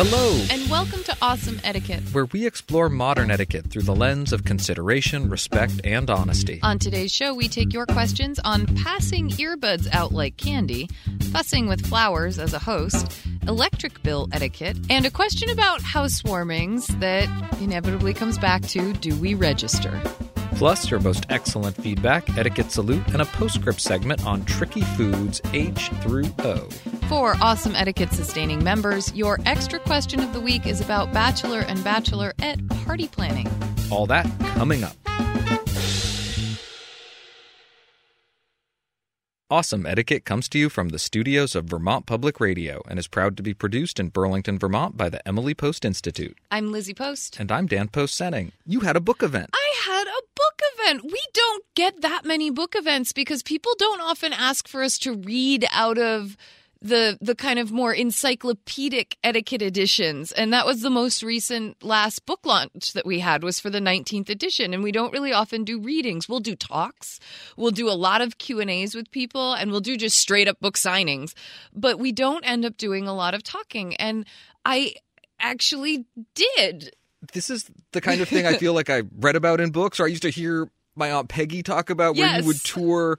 Hello, And welcome to Awesome Etiquette. where we explore modern etiquette through the lens of consideration, respect, and honesty. On today's show, we take your questions on passing earbuds out like candy, fussing with flowers as a host, electric bill etiquette, and a question about housewarmings that inevitably comes back to do we register? Plus, your most excellent feedback, etiquette salute, and a postscript segment on tricky foods H through O. For Awesome Etiquette sustaining members, your extra question of the week is about bachelor and bachelorette party planning. All that coming up. Awesome Etiquette comes to you from the studios of Vermont Public Radio and is proud to be produced in Burlington, Vermont by the Emily Post Institute. I'm Lizzie Post. And I'm Dan Post Senning. You had a book event. I had a book event. We don't get that many book events because people don't often ask for us to read out of the the kind of more encyclopedic etiquette editions. And that was the most recent last book launch that we had was for the 19th edition. And we don't really often do readings. We'll do talks. We'll do a lot of q&a's with people and we'll do just straight up book signings. But we don't end up doing a lot of talking. And i actually did. This is the kind of thing I feel like I read about in books, or I used to hear my Aunt Peggy talk about where Yes. you would tour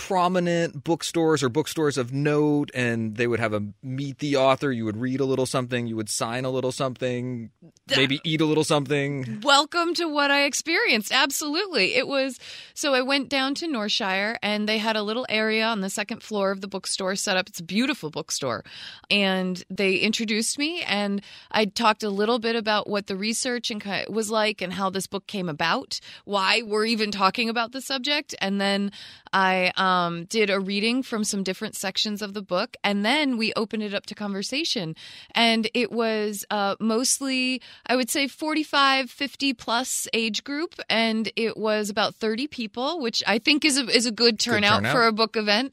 prominent bookstores or bookstores of note and they would have a meet the author you would read a little something you would sign a little something maybe eat a little something welcome to what I experienced. Absolutely. It was so I went down to Northshire and they had a little area on the second floor of the bookstore set up. It's a beautiful bookstore. And they introduced me and I talked a little bit about what the research and was like and how this book came about, why we're even talking about the subject. And then I um, did a reading from some different sections of the book, and then we opened it up to conversation. And it was uh, mostly, I would say, 45, 50 plus age group, and it was about 30 people, which I think is a, is a good turnout, turnout. for a book event.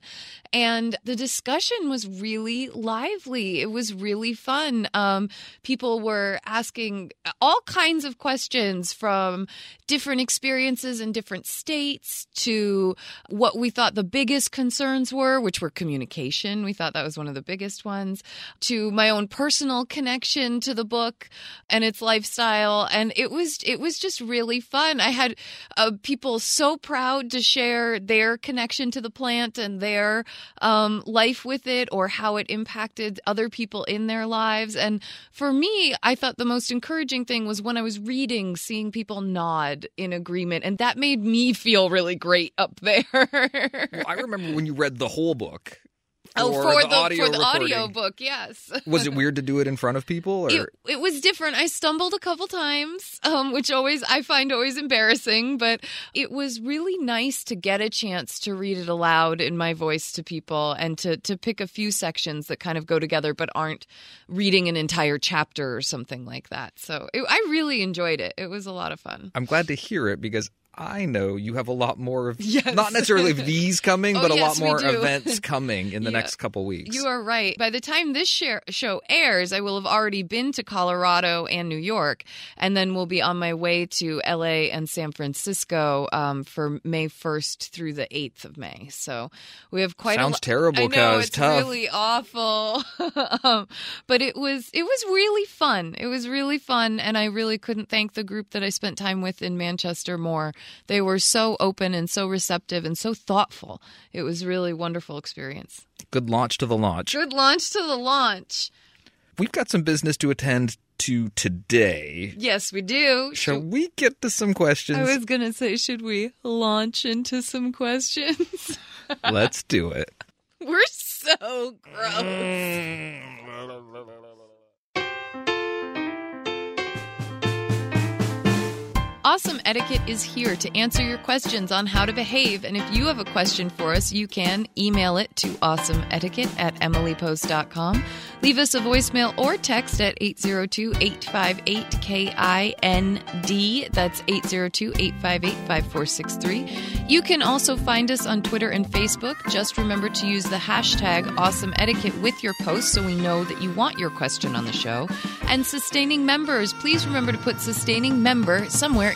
And the discussion was really lively. It was really fun. Um, people were asking all kinds of questions from different experiences in different states to what we thought the biggest concerns were, which were communication. We thought that was one of the biggest ones, to my own personal connection to the book and its lifestyle. And it was it was just really fun. I had uh, people so proud to share their connection to the plant and their um, life with it or how it impacted other people in their lives. And for me, I thought the most encouraging thing was when I was reading, seeing people nod in agreement. And that made me feel really great up there. Well, i remember when you read the whole book oh, for the, audio for the audio book, yes. was it weird to do it in front of people or It, it was different. I stumbled a couple times, um, which always I find always embarrassing, but it was really nice to get a chance to read it aloud in my voice to people and to to pick a few sections that kind of go together but aren't reading an entire chapter or something like that. So it, I really enjoyed it. It was a lot of fun. i'm glad to hear it because I know you have a lot more of Yes. not necessarily of these coming, Oh, but a yes, lot more events coming in the Yeah. next couple weeks. You are right. By the time this share, show airs, I will have already been to Colorado and New York, and then we'll be on my way to LA and San Francisco um, for May 1st through the 8th of May. So we have quite Sounds a lo- terrible, I know it's Tough. really awful, um, but it was it was really fun. It was really fun, and I really couldn't thank the group that I spent time with in Manchester more. They were so open and so receptive and so thoughtful. It was really wonderful experience. Good launch to the launch. Good launch to the launch. We've got some business to attend to today. Yes, we do. Shall we get to some questions? I was going to say, should we launch into some questions? Let's do it. We're so gross. Awesome Etiquette is here to answer your questions on how to behave. And if you have a question for us, you can email it to awesomeetiquette at emilypost.com. Leave us a voicemail or text at 802 858 KIND. That's 802 858 5463. You can also find us on Twitter and Facebook. Just remember to use the hashtag Awesome Etiquette with your post so we know that you want your question on the show. And sustaining members, please remember to put sustaining member somewhere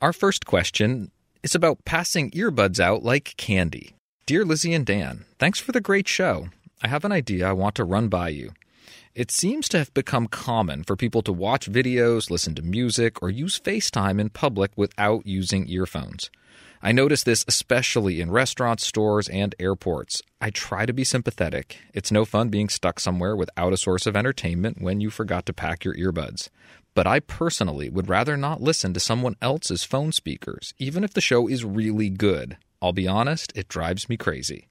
Our first question is about passing earbuds out like candy. Dear Lizzie and Dan, thanks for the great show. I have an idea I want to run by you. It seems to have become common for people to watch videos, listen to music, or use FaceTime in public without using earphones. I notice this especially in restaurants, stores, and airports. I try to be sympathetic. It's no fun being stuck somewhere without a source of entertainment when you forgot to pack your earbuds. But I personally would rather not listen to someone else's phone speakers, even if the show is really good. I'll be honest, it drives me crazy.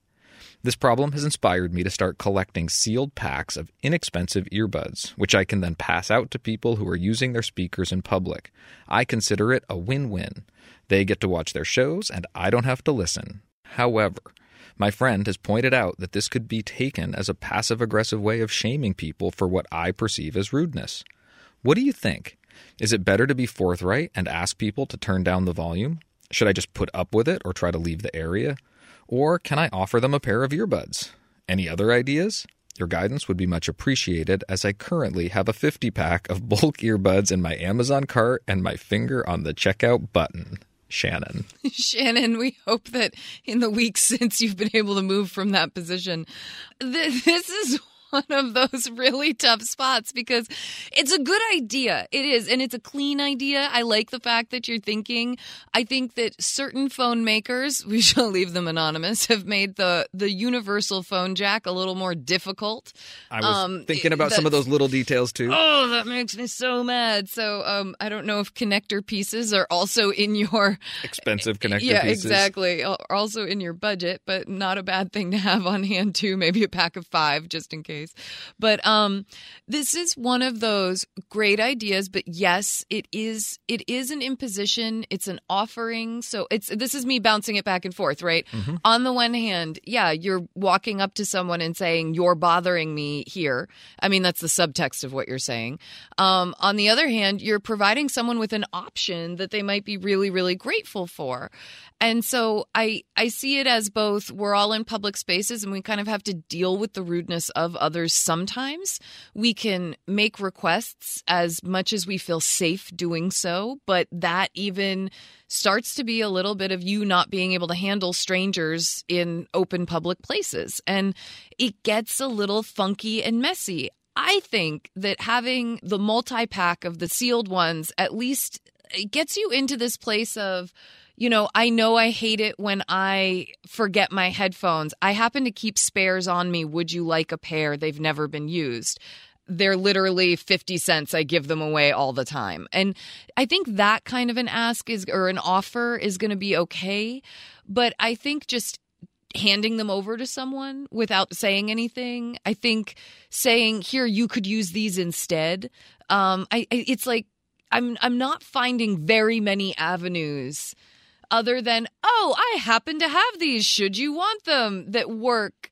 This problem has inspired me to start collecting sealed packs of inexpensive earbuds, which I can then pass out to people who are using their speakers in public. I consider it a win win. They get to watch their shows, and I don't have to listen. However, my friend has pointed out that this could be taken as a passive aggressive way of shaming people for what I perceive as rudeness. What do you think? Is it better to be forthright and ask people to turn down the volume? Should I just put up with it or try to leave the area? Or can I offer them a pair of earbuds? Any other ideas? Your guidance would be much appreciated as I currently have a 50 pack of bulk earbuds in my Amazon cart and my finger on the checkout button. Shannon. Shannon, we hope that in the weeks since you've been able to move from that position, th- this is one of those really tough spots because it's a good idea. It is, and it's a clean idea. I like the fact that you're thinking. I think that certain phone makers, we shall leave them anonymous, have made the the universal phone jack a little more difficult. I was um, thinking about some of those little details too. Oh, that makes me so mad. So um, I don't know if connector pieces are also in your expensive connector yeah, pieces. exactly. Also in your budget, but not a bad thing to have on hand too. Maybe a pack of five just in case. But um, this is one of those great ideas. But yes, it is it is an imposition. It's an offering. So it's this is me bouncing it back and forth, right? Mm-hmm. On the one hand, yeah, you're walking up to someone and saying you're bothering me here. I mean, that's the subtext of what you're saying. Um, on the other hand, you're providing someone with an option that they might be really, really grateful for. And so I I see it as both we're all in public spaces and we kind of have to deal with the rudeness of others sometimes. We can make requests as much as we feel safe doing so, but that even starts to be a little bit of you not being able to handle strangers in open public places. And it gets a little funky and messy. I think that having the multi pack of the sealed ones at least it gets you into this place of you know, I know I hate it when I forget my headphones. I happen to keep spares on me. Would you like a pair? They've never been used. They're literally 50 cents. I give them away all the time. And I think that kind of an ask is, or an offer is going to be okay. But I think just handing them over to someone without saying anything, I think saying, here, you could use these instead. Um, I, I it's like, I'm I'm not finding very many avenues other than, oh, I happen to have these. Should you want them that work?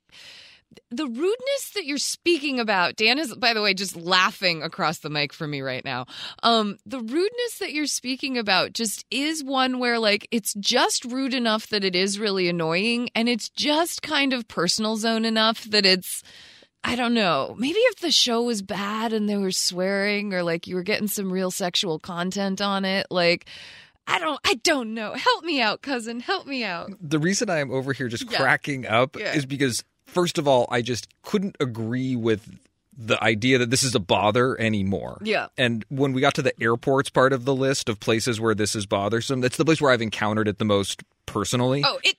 The rudeness that you're speaking about, Dan is, by the way, just laughing across the mic for me right now. Um, the rudeness that you're speaking about just is one where, like, it's just rude enough that it is really annoying, and it's just kind of personal zone enough that it's. I don't know. Maybe if the show was bad and they were swearing or like you were getting some real sexual content on it, like I don't I don't know. Help me out, cousin. Help me out. The reason I'm over here just Yeah. cracking up Yeah. is because, first of all, I just couldn't agree with the idea that this is a bother anymore. Yeah. And when we got to the airports part of the list of places where this is bothersome, that's the place where I've encountered it the most personally. Oh, it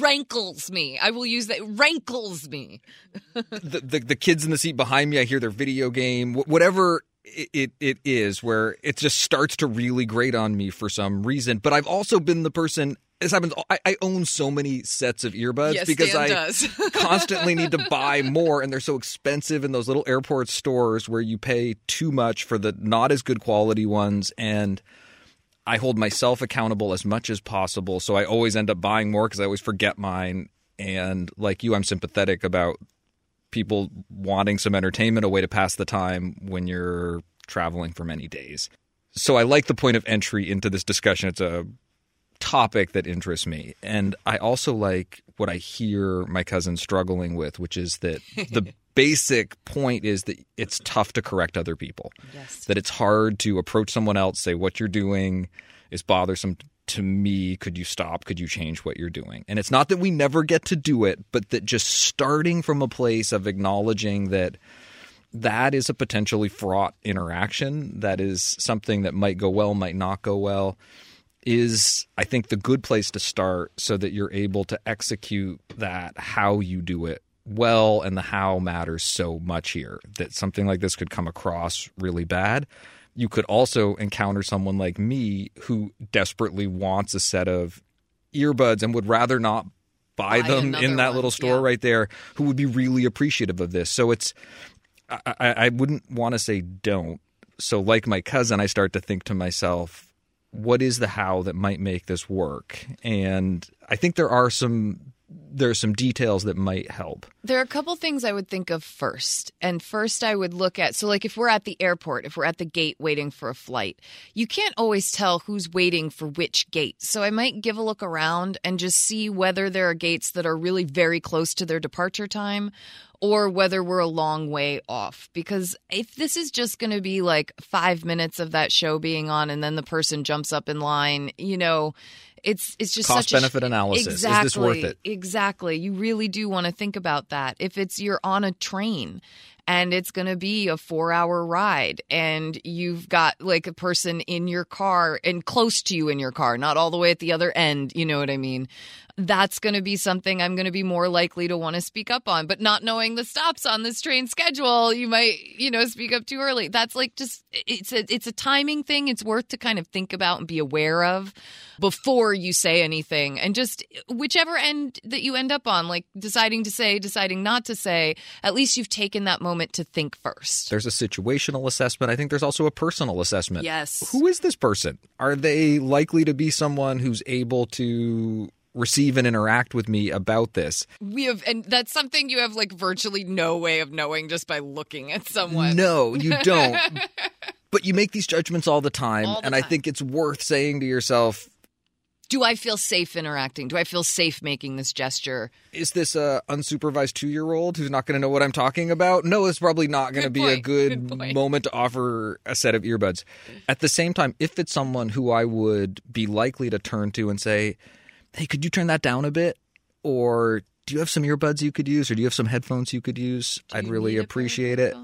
rankles me. I will use that. Rankles me. the, the the kids in the seat behind me, I hear their video game, whatever it, it is, where it just starts to really grate on me for some reason. But I've also been the person. This happens. I, I own so many sets of earbuds Yes, because Dan I constantly need to buy more, and they're so expensive in those little airport stores where you pay too much for the not as good quality ones and. I hold myself accountable as much as possible, so I always end up buying more because I always forget mine. And like you, I'm sympathetic about people wanting some entertainment, a way to pass the time when you're traveling for many days. So I like the point of entry into this discussion. It's a topic that interests me. And I also like what I hear my cousin struggling with, which is that the basic point is that it's tough to correct other people. Yes. That it's hard to approach someone else, say what you're doing is bothersome to me. Could you stop? Could you change what you're doing? And it's not that we never get to do it, but that just starting from a place of acknowledging that that is a potentially fraught interaction, that is something that might go well, might not go well, is I think the good place to start so that you're able to execute that how you do it well and the how matters so much here that something like this could come across really bad. You could also encounter someone like me who desperately wants a set of earbuds and would rather not buy, Buy them in that one, little store yeah. right there who would be really appreciative of this. So it's I, I, I wouldn't want to say don't. So like my cousin, I start to think to myself, what is the how that might make this work? And I think there are some there are some details that might help. There are a couple things I would think of first. And first, I would look at so, like, if we're at the airport, if we're at the gate waiting for a flight, you can't always tell who's waiting for which gate. So, I might give a look around and just see whether there are gates that are really very close to their departure time or whether we're a long way off. Because if this is just going to be like five minutes of that show being on and then the person jumps up in line, you know, it's it's just Cost such a sh- benefit analysis. Is Exactly. this worth it? Exactly. You really do want to think about that. If it's you're on a train and it's going to be a 4-hour ride and you've got like a person in your car and close to you in your car, not all the way at the other end, you know what I mean? That's going to be something I'm going to be more likely to want to speak up on. But not knowing the stops on this train schedule, you might, you know, speak up too early. That's like just it's a it's a timing thing. It's worth to kind of think about and be aware of before before you say anything. And just whichever end that you end up on, like deciding to say, deciding not to say, at least you've taken that moment to think first. There's a situational assessment. I think there's also a personal assessment. Yes. Who is this person? Are they likely to be someone who's able to receive and interact with me about this? We have, and that's something you have like virtually no way of knowing just by looking at someone. No, you don't. but you make these judgments all the time. All the and I think it's worth saying to yourself, Do I feel safe interacting? Do I feel safe making this gesture? is this a unsupervised two year old who's not going to know what I'm talking about? No, it's probably not going to be a good, Good moment to offer a set of earbuds. At the same time, if it's someone who I would be likely to turn to and say, "Hey, could you turn that down a bit?" or "Do you have some earbuds you could use?" or "Do you have some headphones you could use?" Do I'd really need a pair of appreciate it.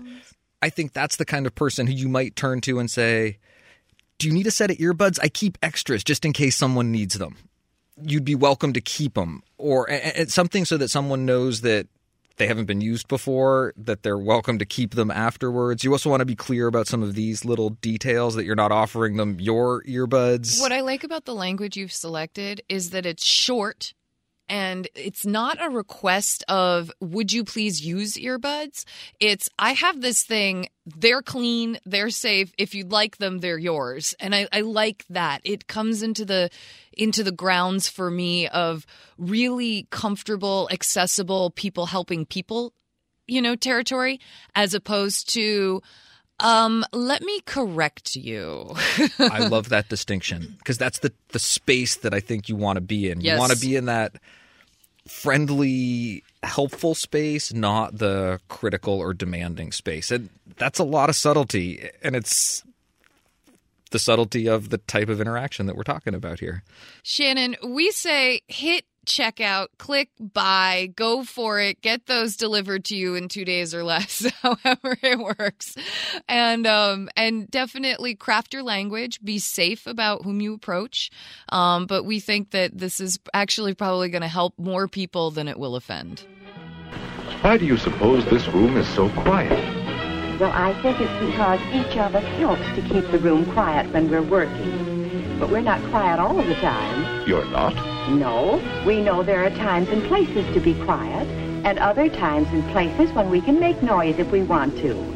I think that's the kind of person who you might turn to and say, Do you need a set of earbuds? I keep extras just in case someone needs them. You'd be welcome to keep them, or something so that someone knows that they haven't been used before, that they're welcome to keep them afterwards. You also want to be clear about some of these little details that you're not offering them your earbuds. What I like about the language you've selected is that it's short and it's not a request of, would you please use earbuds? It's, I have this thing, they're clean, they're safe. If you'd like them, they're yours. And I, I like that. It comes into the, into the grounds for me of really comfortable, accessible people helping people, you know, territory, as opposed to, um, let me correct you. I love that distinction because that's the the space that I think you want to be in. You want to be in that friendly, helpful space, not the critical or demanding space. And that's a lot of subtlety, and it's the subtlety of the type of interaction that we're talking about here. Shannon, we say hit checkout, click buy, go for it, get those delivered to you in two days or less, however it works. And um and definitely craft your language, be safe about whom you approach. Um, but we think that this is actually probably gonna help more people than it will offend. Why do you suppose this room is so quiet? Well, I think it's because each of us helps to keep the room quiet when we're working. But we're not quiet all the time. You're not? No, we know there are times and places to be quiet, and other times and places when we can make noise if we want to.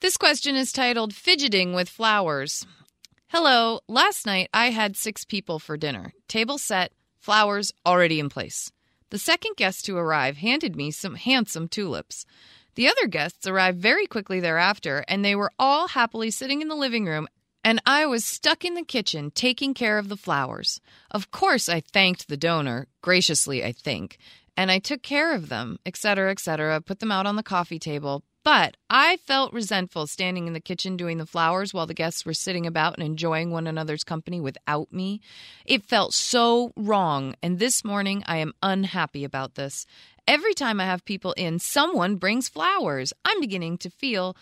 This question is titled Fidgeting with Flowers. Hello, last night I had six people for dinner. Table set, flowers already in place. The second guest to arrive handed me some handsome tulips. The other guests arrived very quickly thereafter, and they were all happily sitting in the living room, and I was stuck in the kitchen taking care of the flowers. Of course, I thanked the donor, graciously, I think, and I took care of them, etc., etc., put them out on the coffee table. But I felt resentful standing in the kitchen doing the flowers while the guests were sitting about and enjoying one another's company without me. It felt so wrong, and this morning I am unhappy about this. Every time I have people in, someone brings flowers. I'm beginning to feel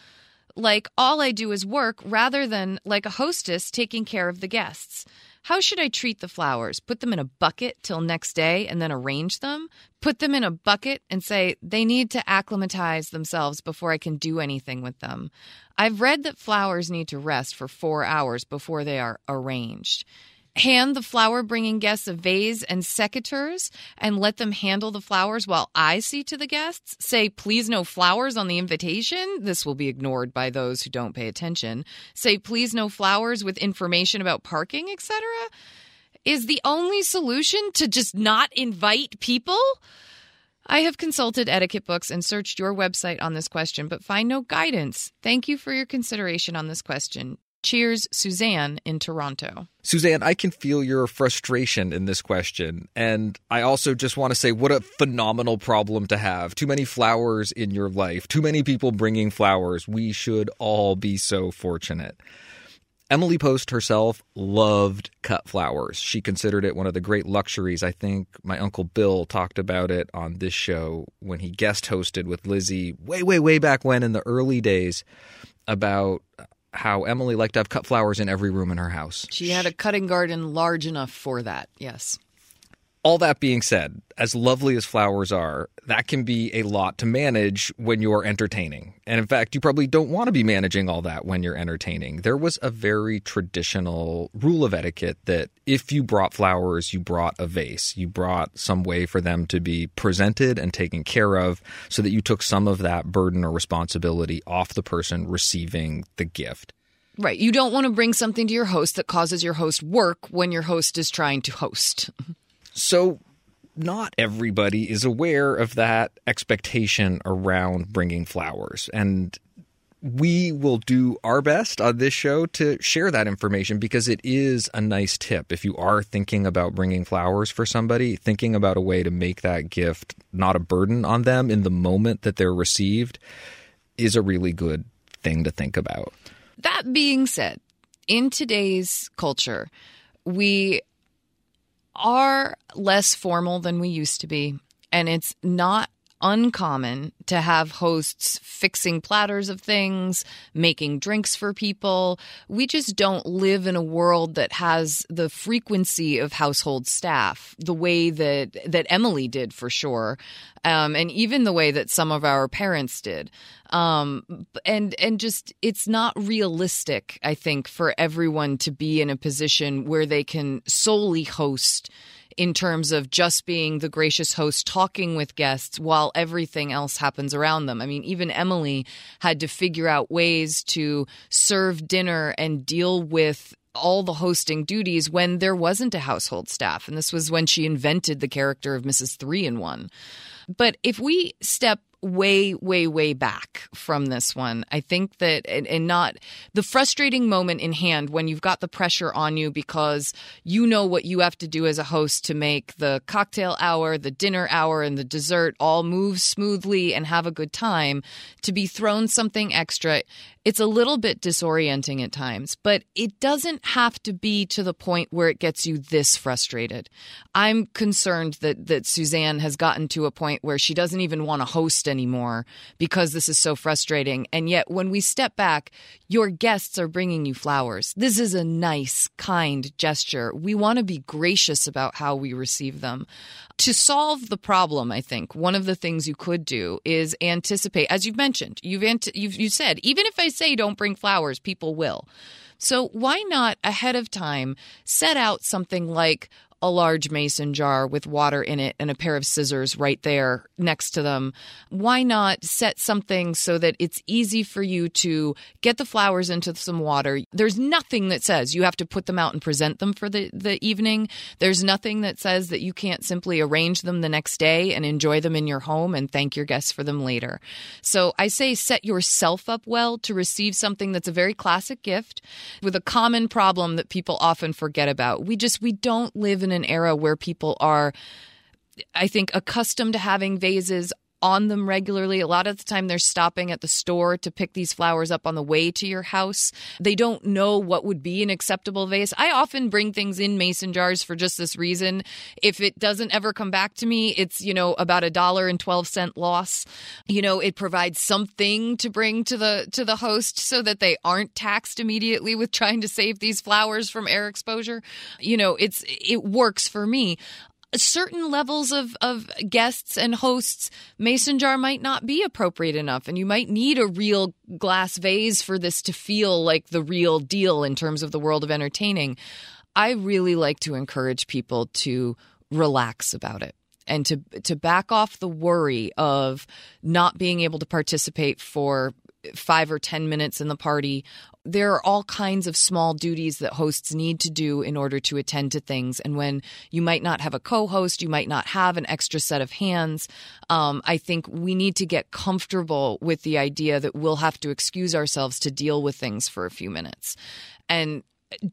like all I do is work rather than like a hostess taking care of the guests. How should I treat the flowers? Put them in a bucket till next day and then arrange them? Put them in a bucket and say they need to acclimatize themselves before I can do anything with them. I've read that flowers need to rest for four hours before they are arranged. Hand the flower bringing guests a vase and secateurs and let them handle the flowers while I see to the guests. Say, please no flowers on the invitation. This will be ignored by those who don't pay attention. Say, please no flowers with information about parking, etc. Is the only solution to just not invite people? I have consulted etiquette books and searched your website on this question, but find no guidance. Thank you for your consideration on this question. Cheers, Suzanne in Toronto. Suzanne, I can feel your frustration in this question. And I also just want to say what a phenomenal problem to have. Too many flowers in your life, too many people bringing flowers. We should all be so fortunate. Emily Post herself loved cut flowers. She considered it one of the great luxuries. I think my uncle Bill talked about it on this show when he guest hosted with Lizzie way, way, way back when in the early days about how Emily liked to have cut flowers in every room in her house. She had a cutting garden large enough for that, yes. All that being said, as lovely as flowers are, that can be a lot to manage when you're entertaining. And in fact, you probably don't want to be managing all that when you're entertaining. There was a very traditional rule of etiquette that if you brought flowers, you brought a vase. You brought some way for them to be presented and taken care of so that you took some of that burden or responsibility off the person receiving the gift. Right. You don't want to bring something to your host that causes your host work when your host is trying to host. So, not everybody is aware of that expectation around bringing flowers. And we will do our best on this show to share that information because it is a nice tip. If you are thinking about bringing flowers for somebody, thinking about a way to make that gift not a burden on them in the moment that they're received is a really good thing to think about. That being said, in today's culture, we are less formal than we used to be. And it's not uncommon to have hosts fixing platters of things, making drinks for people. We just don't live in a world that has the frequency of household staff the way that that Emily did for sure, um, and even the way that some of our parents did. Um, and and just it's not realistic, I think, for everyone to be in a position where they can solely host in terms of just being the gracious host talking with guests while everything else happens around them. I mean, even Emily had to figure out ways to serve dinner and deal with all the hosting duties when there wasn't a household staff. And this was when she invented the character of Mrs. Three in One. But if we step way, way, way back from this one. I think that, and, and, not the frustrating moment in hand when you've got the pressure on you because you know what you have to do as a host to make the cocktail hour, the dinner hour, and the dessert all move smoothly and have a good time. To be thrown something extra, it's a little bit disorienting at times, but it doesn't have to be to the point where it gets you this frustrated. I'm concerned that that Suzanne has gotten to a point where she doesn't even want to host anymore because this is so frustrating. And yet when we step back, your guests are bringing you flowers. This is a nice, kind gesture. We want to be gracious about how we receive them. To solve the problem, I think one of the things you could do is anticipate, as you've mentioned, you've, ant- you've you said, even if I say don't bring flowers, people will. So why not ahead of time set out something like a large mason jar with water in it and a pair of scissors right there next to them. Why not set something so that it's easy for you to get the flowers into some water? There's nothing that says you have to put them out and present them for the, the evening. There's nothing that says that you can't simply arrange them the next day and enjoy them in your home and thank your guests for them later. So I say set yourself up well to receive something that's a very classic gift with a common problem that people often forget about. We just, we don't live in an era where people are I think accustomed to having vases on them regularly. A lot of the time, they're stopping at the store to pick these flowers up on the way to your house. They don't know what would be an acceptable vase. I often bring things in mason jars for just this reason. If it doesn't ever come back to me, it's, you know, about a dollar and 12 cent loss. You know, it provides something to bring to the to the host so that they aren't taxed immediately with trying to save these flowers from air exposure. You know, it's it works for me certain levels of, of guests and hosts, mason jar might not be appropriate enough. And you might need a real glass vase for this to feel like the real deal in terms of the world of entertaining. I really like to encourage people to relax about it and to to back off the worry of not being able to participate for five or 10 minutes in the party. There are all kinds of small duties that hosts need to do in order to attend to things. And when you might not have a co host, you might not have an extra set of hands. Um, I think we need to get comfortable with the idea that we'll have to excuse ourselves to deal with things for a few minutes. And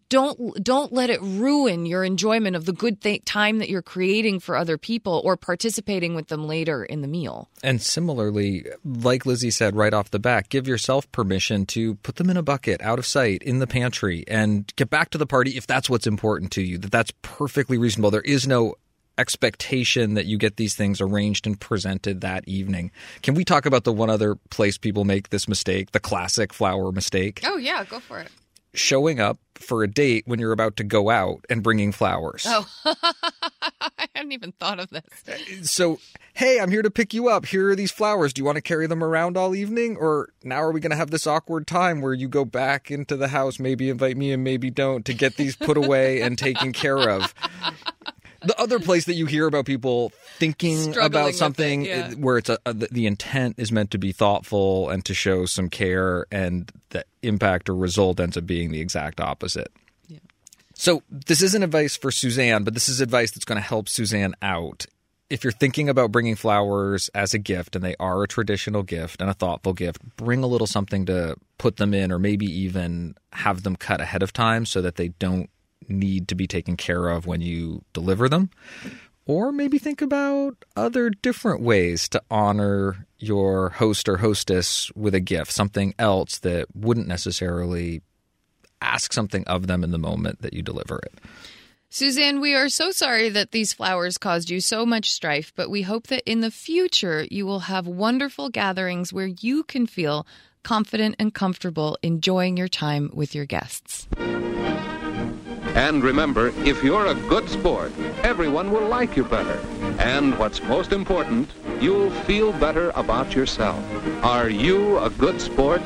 don't don't let it ruin your enjoyment of the good th- time that you're creating for other people or participating with them later in the meal. And similarly, like Lizzie said right off the bat, give yourself permission to put them in a bucket out of sight in the pantry and get back to the party if that's what's important to you. That that's perfectly reasonable. There is no expectation that you get these things arranged and presented that evening. Can we talk about the one other place people make this mistake, the classic flower mistake? Oh yeah, go for it showing up for a date when you're about to go out and bringing flowers. Oh, I hadn't even thought of this. Uh, so, hey, I'm here to pick you up. Here are these flowers. Do you want to carry them around all evening? Or now are we going to have this awkward time where you go back into the house, maybe invite me and maybe don't, to get these put away and taken care of? The other place that you hear about people thinking Struggling about something it, yeah. where it's a, a, the intent is meant to be thoughtful and to show some care and the impact or result ends up being the exact opposite yeah. so this isn't advice for suzanne but this is advice that's going to help suzanne out if you're thinking about bringing flowers as a gift and they are a traditional gift and a thoughtful gift bring a little something to put them in or maybe even have them cut ahead of time so that they don't need to be taken care of when you deliver them. Or maybe think about other different ways to honor your host or hostess with a gift, something else that wouldn't necessarily ask something of them in the moment that you deliver it. Suzanne, we are so sorry that these flowers caused you so much strife, but we hope that in the future you will have wonderful gatherings where you can feel confident and comfortable enjoying your time with your guests. And remember, if you're a good sport, everyone will like you better. And what's most important, you'll feel better about yourself. Are you a good sport?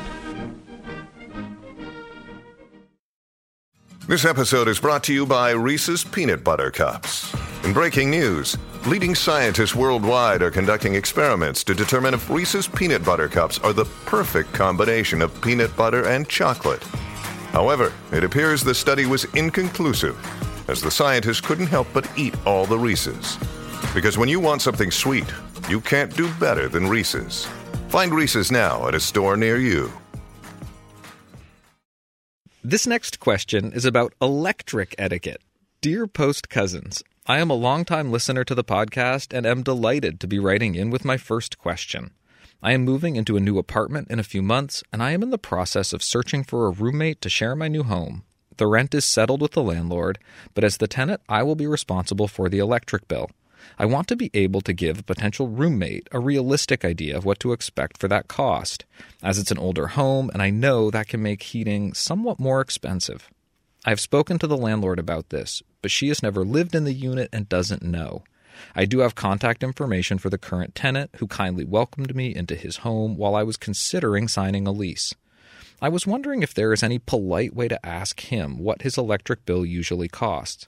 This episode is brought to you by Reese's Peanut Butter Cups. In breaking news, leading scientists worldwide are conducting experiments to determine if Reese's Peanut Butter Cups are the perfect combination of peanut butter and chocolate. However, it appears the study was inconclusive, as the scientists couldn't help but eat all the Reese's. Because when you want something sweet, you can't do better than Reese's. Find Reese's now at a store near you. This next question is about electric etiquette. Dear Post Cousins, I am a longtime listener to the podcast and am delighted to be writing in with my first question. I am moving into a new apartment in a few months, and I am in the process of searching for a roommate to share my new home. The rent is settled with the landlord, but as the tenant, I will be responsible for the electric bill. I want to be able to give a potential roommate a realistic idea of what to expect for that cost, as it's an older home and I know that can make heating somewhat more expensive. I have spoken to the landlord about this, but she has never lived in the unit and doesn't know. I do have contact information for the current tenant who kindly welcomed me into his home while I was considering signing a lease. I was wondering if there is any polite way to ask him what his electric bill usually costs.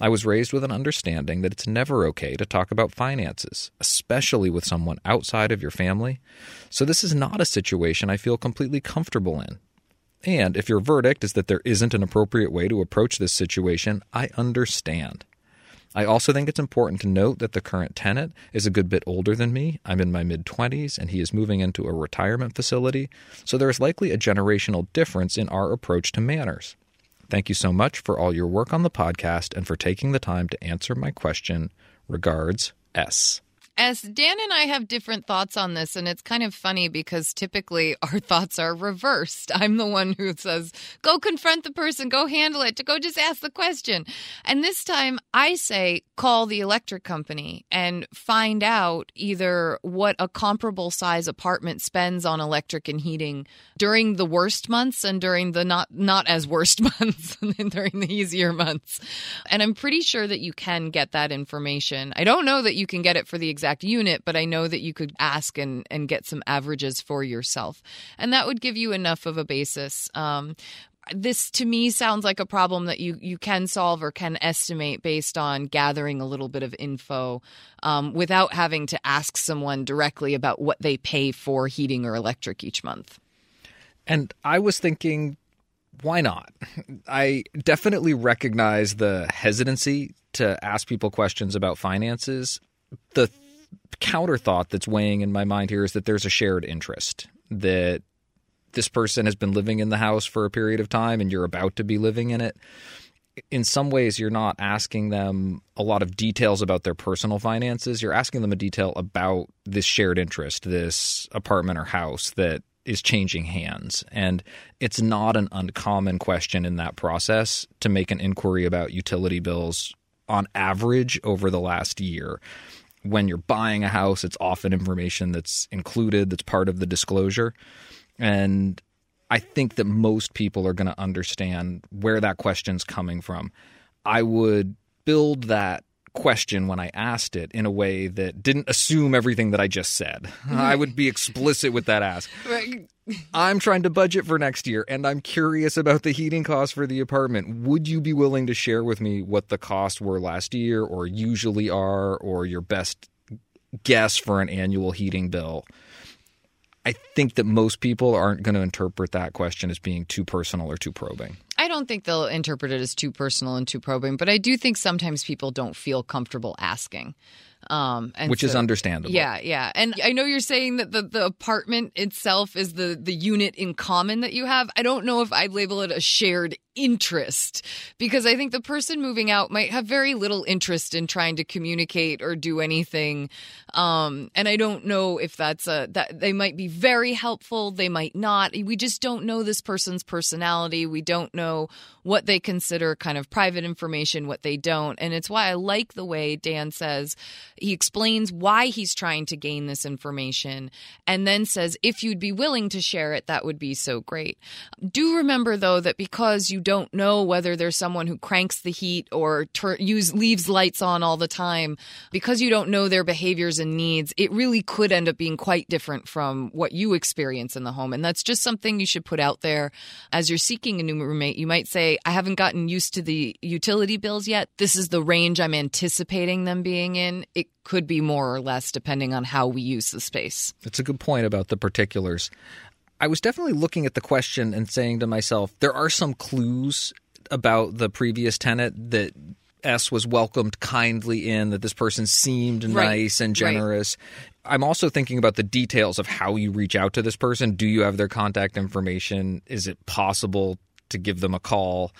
I was raised with an understanding that it's never okay to talk about finances, especially with someone outside of your family, so this is not a situation I feel completely comfortable in. And if your verdict is that there isn't an appropriate way to approach this situation, I understand. I also think it's important to note that the current tenant is a good bit older than me. I'm in my mid 20s and he is moving into a retirement facility, so there is likely a generational difference in our approach to manners. Thank you so much for all your work on the podcast and for taking the time to answer my question. Regards, S. As Dan and I have different thoughts on this, and it's kind of funny because typically our thoughts are reversed. I'm the one who says, go confront the person, go handle it, to go just ask the question. And this time I say, call the electric company and find out either what a comparable size apartment spends on electric and heating during the worst months and during the not not as worst months and during the easier months. And I'm pretty sure that you can get that information. I don't know that you can get it for the exact unit, but I know that you could ask and, and get some averages for yourself. And that would give you enough of a basis. Um, this to me sounds like a problem that you you can solve or can estimate based on gathering a little bit of info um, without having to ask someone directly about what they pay for heating or electric each month. And I was thinking, why not? I definitely recognize the hesitancy to ask people questions about finances. The counter thought that's weighing in my mind here is that there's a shared interest that this person has been living in the house for a period of time and you're about to be living in it, in some ways you're not asking them a lot of details about their personal finances. You're asking them a detail about this shared interest, this apartment or house that is changing hands. And it's not an uncommon question in that process to make an inquiry about utility bills on average over the last year. When you're buying a house, it's often information that's included, that's part of the disclosure. And I think that most people are going to understand where that question's coming from. I would build that question when I asked it in a way that didn't assume everything that I just said. I would be explicit with that ask. I'm trying to budget for next year and I'm curious about the heating costs for the apartment. Would you be willing to share with me what the costs were last year or usually are or your best guess for an annual heating bill? I think that most people aren't going to interpret that question as being too personal or too probing. I don't think they'll interpret it as too personal and too probing, but I do think sometimes people don't feel comfortable asking. Um, and Which so, is understandable. Yeah, yeah. And I know you're saying that the, the apartment itself is the, the unit in common that you have. I don't know if I'd label it a shared interest because I think the person moving out might have very little interest in trying to communicate or do anything. Um, and I don't know if that's a that they might be very helpful, they might not. We just don't know this person's personality. We don't know what they consider kind of private information, what they don't. And it's why I like the way Dan says he explains why he's trying to gain this information and then says if you'd be willing to share it, that would be so great. Do remember though that because you don't know whether there's someone who cranks the heat or use leaves lights on all the time. Because you don't know their behaviors and needs it really could end up being quite different from what you experience in the home. And that's just something you should put out there. As you're seeking a new roommate you might say i haven't gotten used to the utility bills yet. This is the range i'm anticipating them being in. It could be more or less depending on how we use the space. It's a good point about the particulars. I was definitely looking at the question and saying to myself, there are some clues about the previous tenant that S was welcomed kindly in, that this person seemed right. nice and generous. Right. I'm also thinking about the details of how you reach out to this person. Do you have their contact information? Is it possible to give them a call?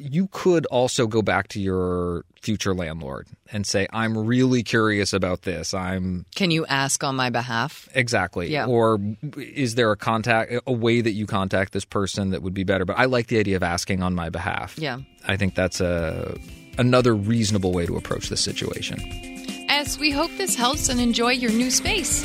You could also go back to your future landlord and say, I'm really curious about this. I'm. Can you ask on my behalf? Exactly. Yeah. Or is there a contact, a way that you contact this person that would be better? But I like the idea of asking on my behalf. Yeah. I think that's a another reasonable way to approach this situation. S, we hope this helps and enjoy your new space.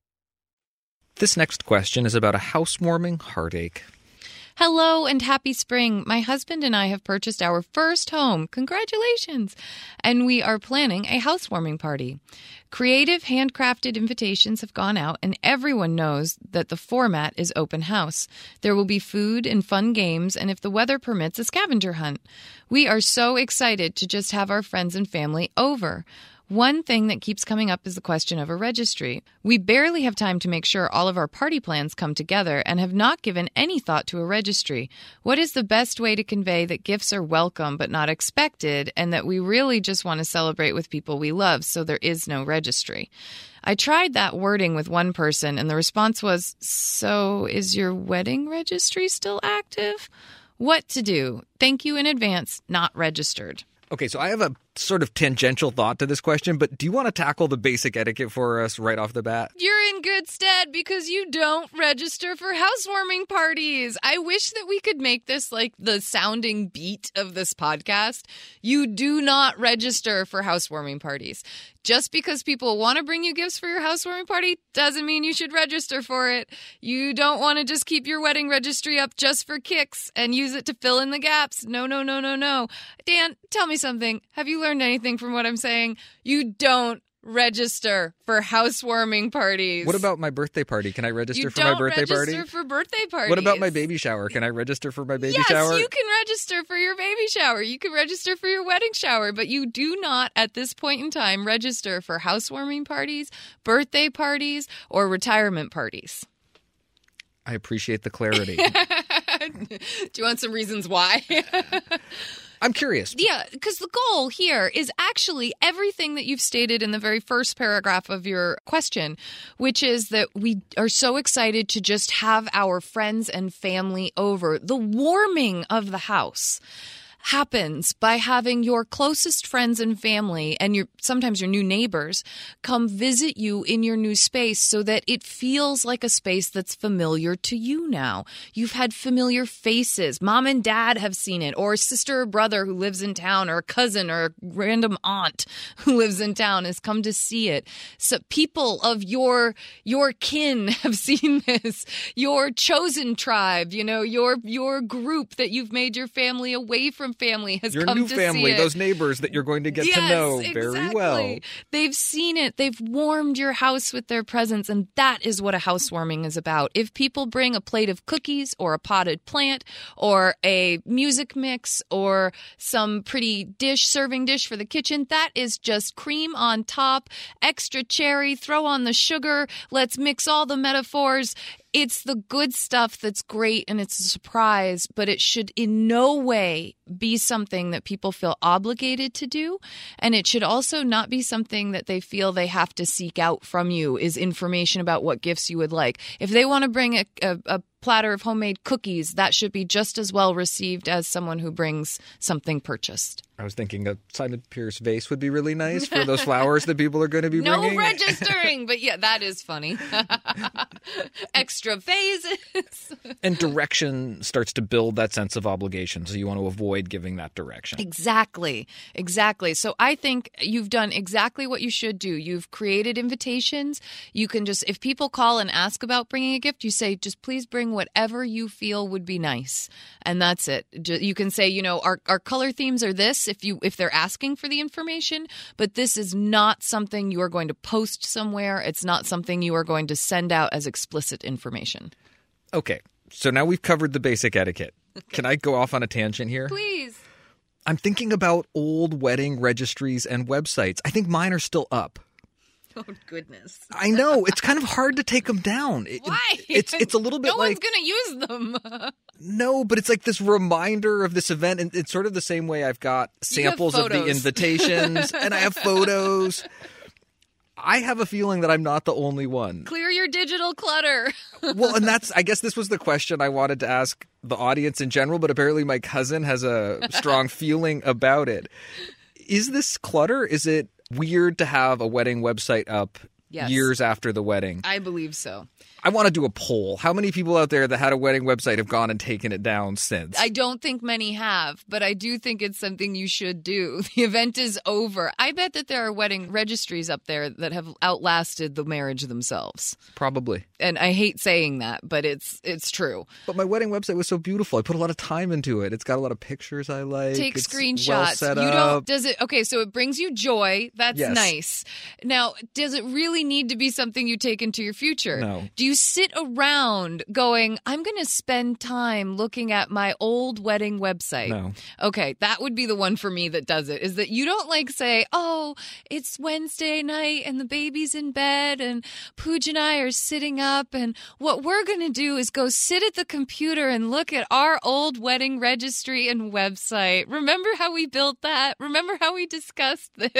This next question is about a housewarming heartache. Hello and happy spring. My husband and I have purchased our first home. Congratulations. And we are planning a housewarming party. Creative handcrafted invitations have gone out, and everyone knows that the format is open house. There will be food and fun games, and if the weather permits, a scavenger hunt. We are so excited to just have our friends and family over. One thing that keeps coming up is the question of a registry. We barely have time to make sure all of our party plans come together and have not given any thought to a registry. What is the best way to convey that gifts are welcome but not expected and that we really just want to celebrate with people we love so there is no registry? I tried that wording with one person and the response was, So is your wedding registry still active? What to do? Thank you in advance, not registered. Okay, so I have a sort of tangential thought to this question, but do you want to tackle the basic etiquette for us right off the bat? You're in good stead because you don't register for housewarming parties. I wish that we could make this like the sounding beat of this podcast. You do not register for housewarming parties. Just because people want to bring you gifts for your housewarming party doesn't mean you should register for it. You don't want to just keep your wedding registry up just for kicks and use it to fill in the gaps. No, no, no, no, no. Dan, tell me something. Have you learned anything from what I'm saying? You don't register for housewarming parties. What about my birthday party? Can I register you for my birthday register party? for birthday parties. What about my baby shower? Can I register for my baby yes, shower? you can register for your baby shower. You can register for your wedding shower, but you do not, at this point in time, register for housewarming parties, birthday parties, or retirement parties. I appreciate the clarity. do you want some reasons why? I'm curious. Yeah, because the goal here is actually everything that you've stated in the very first paragraph of your question, which is that we are so excited to just have our friends and family over. The warming of the house happens by having your closest friends and family and your sometimes your new neighbors come visit you in your new space so that it feels like a space that's familiar to you now. You've had familiar faces. Mom and dad have seen it or a sister or brother who lives in town or a cousin or a random aunt who lives in town has come to see it. So people of your your kin have seen this. Your chosen tribe, you know, your your group that you've made your family away from family has Your come new to family, see it. those neighbors that you're going to get yes, to know very well. They've seen it. They've warmed your house with their presence, and that is what a housewarming is about. If people bring a plate of cookies or a potted plant or a music mix or some pretty dish, serving dish for the kitchen, that is just cream on top, extra cherry, throw on the sugar, let's mix all the metaphors. It's the good stuff that's great and it's a surprise, but it should in no way be something that people feel obligated to do. And it should also not be something that they feel they have to seek out from you is information about what gifts you would like. If they want to bring a, a, a platter of homemade cookies, that should be just as well received as someone who brings something purchased. I was thinking a Simon Pearce vase would be really nice for those flowers that people are going to be No bringing. No registering, but yeah, that is funny. Extra phases. and direction starts to build that sense of obligation, so you want to avoid giving that direction. Exactly. Exactly. So I think you've done exactly what you should do. You've created invitations. You can just, if people call and ask about bringing a gift, you say, just please bring whatever you feel would be nice. And that's it. You can say, you know, our, our color themes are this if you, if they're asking for the information, but this is not something you are going to post somewhere. It's not something you are going to send out as explicit information. Okay, so now we've covered the basic etiquette. Can I go off on a tangent here? Please. I'm thinking about old wedding registries and websites. I think mine are still up. Oh, goodness. I know it's kind of hard to take them down. It- Why? It's it's a little bit no like one's going to use them. no, but it's like this reminder of this event, and it's sort of the same way I've got samples of the invitations, and I have photos. I have a feeling that I'm not the only one. Clear your digital clutter. well, and that's I guess this was the question I wanted to ask the audience in general, but apparently my cousin has a strong feeling about it. Is this clutter? Is it weird to have a wedding website up Yes. years after the wedding? I believe so. I want to do a poll. How many people out there that had a wedding website have gone and taken it down since? I don't think many have, but I do think it's something you should do. The event is over. I bet that there are wedding registries up there that have outlasted the marriage themselves. Probably. And I hate saying that, but it's it's true. But my wedding website was so beautiful. I put a lot of time into it. It's got a lot of pictures I like. Take It's screenshots. Well set you up. don't does it okay, so it brings you joy. That's Yes. nice. Now, does it really need to be something you take into your future? No. Do you sit around going, I'm going to spend time looking at my old wedding website? No. Okay, that would be the one for me that does it. Is that you don't like say, "Oh, it's Wednesday night and the baby's in bed and Pooj and I are sitting up and what we're going to do is go sit at the computer and look at our old wedding registry and website. Remember how we built that? Remember how we discussed this?"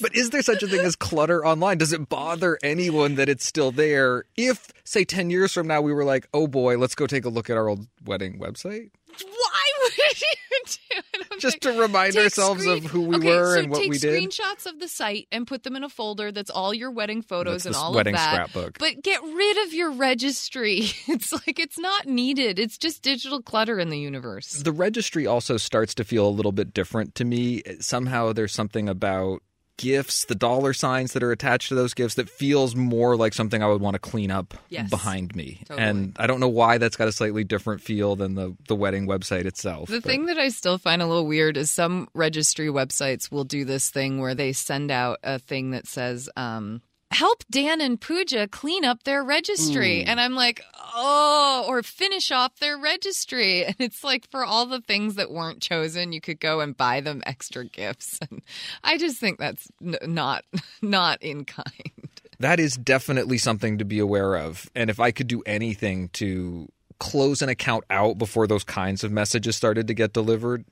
But is there such a thing as clutter online? Does it bother anyone that it's still there? If, say, 10 years from now, we were like, oh boy, let's go take a look at our old wedding website? Why would you do it? Just to remind ourselves screen- of who we okay, were so and what take we did. Take screenshots of the site and put them in a folder that's all your wedding photos That's and this all wedding of that. scrapbook. But get rid of your registry. It's like it's not needed. It's just digital clutter in the universe. The registry also starts to feel a little bit different to me. Somehow there's something about gifts, the dollar signs that are attached to those gifts that feels more like something I would want to clean up Yes. behind me. Totally. And I don't know why that's got a slightly different feel than the the wedding website itself. The but- thing that I still find a little weird is some registry websites will do this thing where they send out a thing that says, um, help Dan and Pooja clean up their registry. Ooh. And I'm like, oh, or finish off their registry. And it's like for all the things that weren't chosen, you could go and buy them extra gifts. And I just think that's n- not not in kind. that is definitely something to be aware of. And if I could do anything to close an account out before those kinds of messages started to get delivered,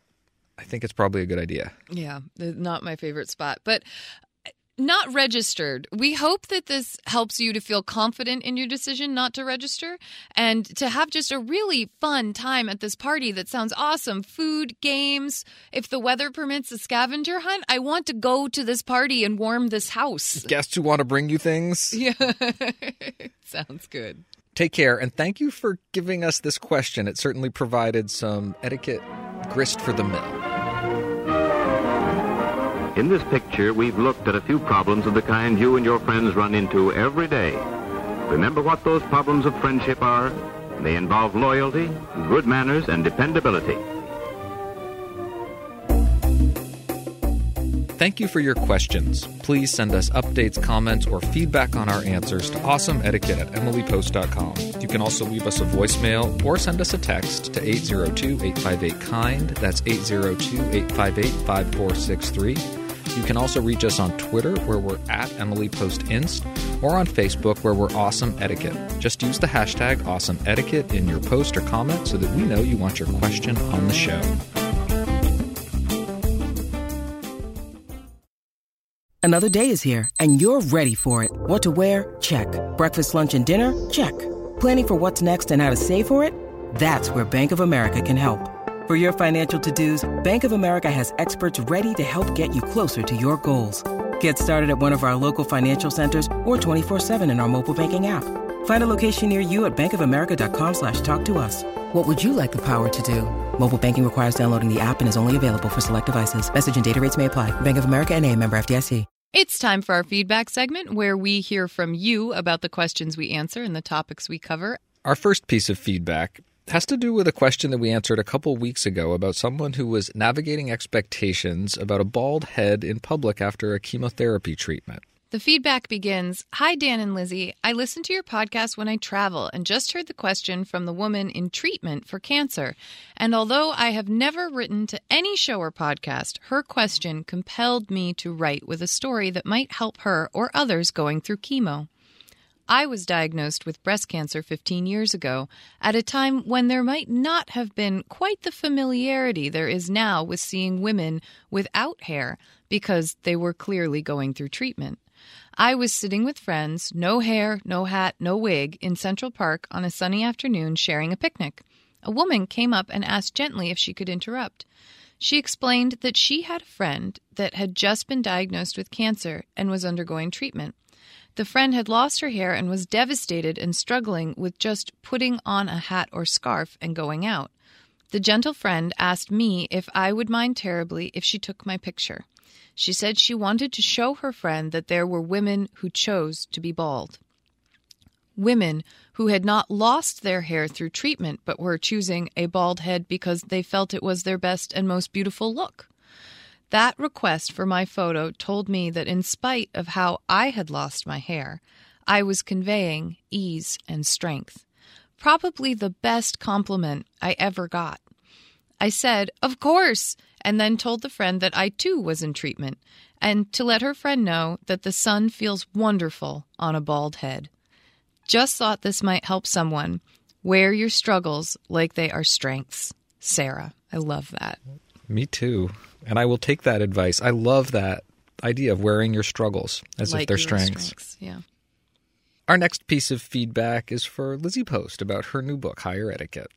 I think it's probably a good idea. Yeah, not my favorite spot, but not registered. We hope that this helps you to feel confident in your decision not to register and to have just a really fun time at this party that sounds awesome. Food, games, if the weather permits a scavenger hunt, I want to go to this party and warm this house. Guests who want to bring you things, Yeah. sounds good. take care. And thank you for giving us this question. It certainly provided some etiquette grist for the mill. In this picture, we've looked at a few problems of the kind you and your friends run into every day. Remember what those problems of friendship are? They involve loyalty, good manners, and dependability. Thank you for your questions. Please send us updates, comments, or feedback on our answers to awesomeetiquette at emilypost.com. You can also leave us a voicemail or send us a text to 802 858 KIND. That's 802 858 5463. You can also reach us on Twitter, where we're at Emily Post Inst, or on Facebook, where we're Awesome Etiquette. Just use the hashtag Awesome Etiquette in your post or comment so that we know you want your question on the show. Another day is here, and you're ready for it. What to wear? Check. Breakfast, lunch, and dinner? Check. Planning for what's next and how to save for it? That's where Bank of America can help. For your financial to-dos, Bank of America has experts ready to help get you closer to your goals. Get started at one of our local financial centers or 24-7 in our mobile banking app. Find a location near you at bankofamerica.com slash talk to us. What would you like the power to do? Mobile banking requires downloading the app and is only available for select devices. Message and data rates may apply. Bank of America and a member FDIC. It's time for our feedback segment where we hear from you about the questions we answer and the topics we cover. Our first piece of feedback has to do with a question that we answered a couple weeks ago about someone who was navigating expectations about a bald head in public after a chemotherapy treatment. The feedback begins Hi, Dan and Lizzie. I listen to your podcast when I travel and just heard the question from the woman in treatment for cancer. And although I have never written to any show or podcast, her question compelled me to write with a story that might help her or others going through chemo. I was diagnosed with breast cancer 15 years ago, at a time when there might not have been quite the familiarity there is now with seeing women without hair because they were clearly going through treatment. I was sitting with friends, no hair, no hat, no wig, in Central Park on a sunny afternoon sharing a picnic. A woman came up and asked gently if she could interrupt. She explained that she had a friend that had just been diagnosed with cancer and was undergoing treatment. The friend had lost her hair and was devastated and struggling with just putting on a hat or scarf and going out. The gentle friend asked me if I would mind terribly if she took my picture. She said she wanted to show her friend that there were women who chose to be bald. Women who had not lost their hair through treatment but were choosing a bald head because they felt it was their best and most beautiful look. That request for my photo told me that in spite of how I had lost my hair, I was conveying ease and strength. Probably the best compliment I ever got. I said, Of course, and then told the friend that I too was in treatment, and to let her friend know that the sun feels wonderful on a bald head. Just thought this might help someone. Wear your struggles like they are strengths. Sarah. I love that. Me too. And I will take that advice. I love that idea of wearing your struggles as like if they're your strengths. Yeah. Our next piece of feedback is for Lizzie Post about her new book, Higher Etiquette.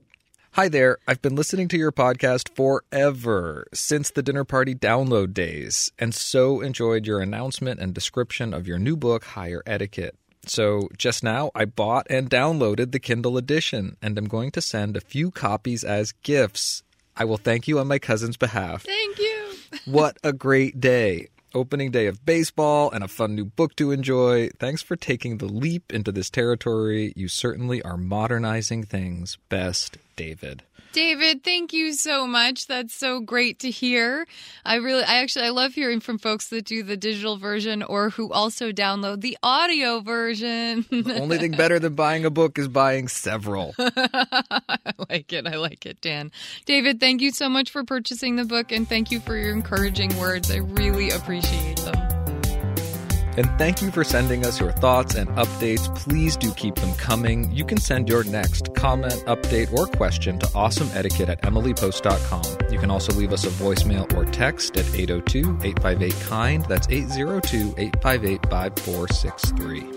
Hi there. I've been listening to your podcast forever, since the dinner party download days, and so enjoyed your announcement and description of your new book, Higher Etiquette. So just now, I bought and downloaded the Kindle edition, and I'm going to send a few copies as gifts. I will thank you on my cousin's behalf. Thank you. What a great day. opening day of baseball, and a fun new book to enjoy. Thanks for taking the leap into this territory. You certainly are modernizing things best, David. David, thank you so much. That's so great to hear. I really, I actually, I love hearing from folks that do the digital version or who also download the audio version. The only thing better than buying a book is buying several. I like it. I like it, Dan. David, thank you so much for purchasing the book and thank you for your encouraging words. I really appreciate them. And thank you for sending us your thoughts and updates. Please do keep them coming. You can send your next comment, update, or question to awesomeetiquette at emilypost.com. You can also leave us a voicemail or text at 802 858 KIND. That's 802 858 5463.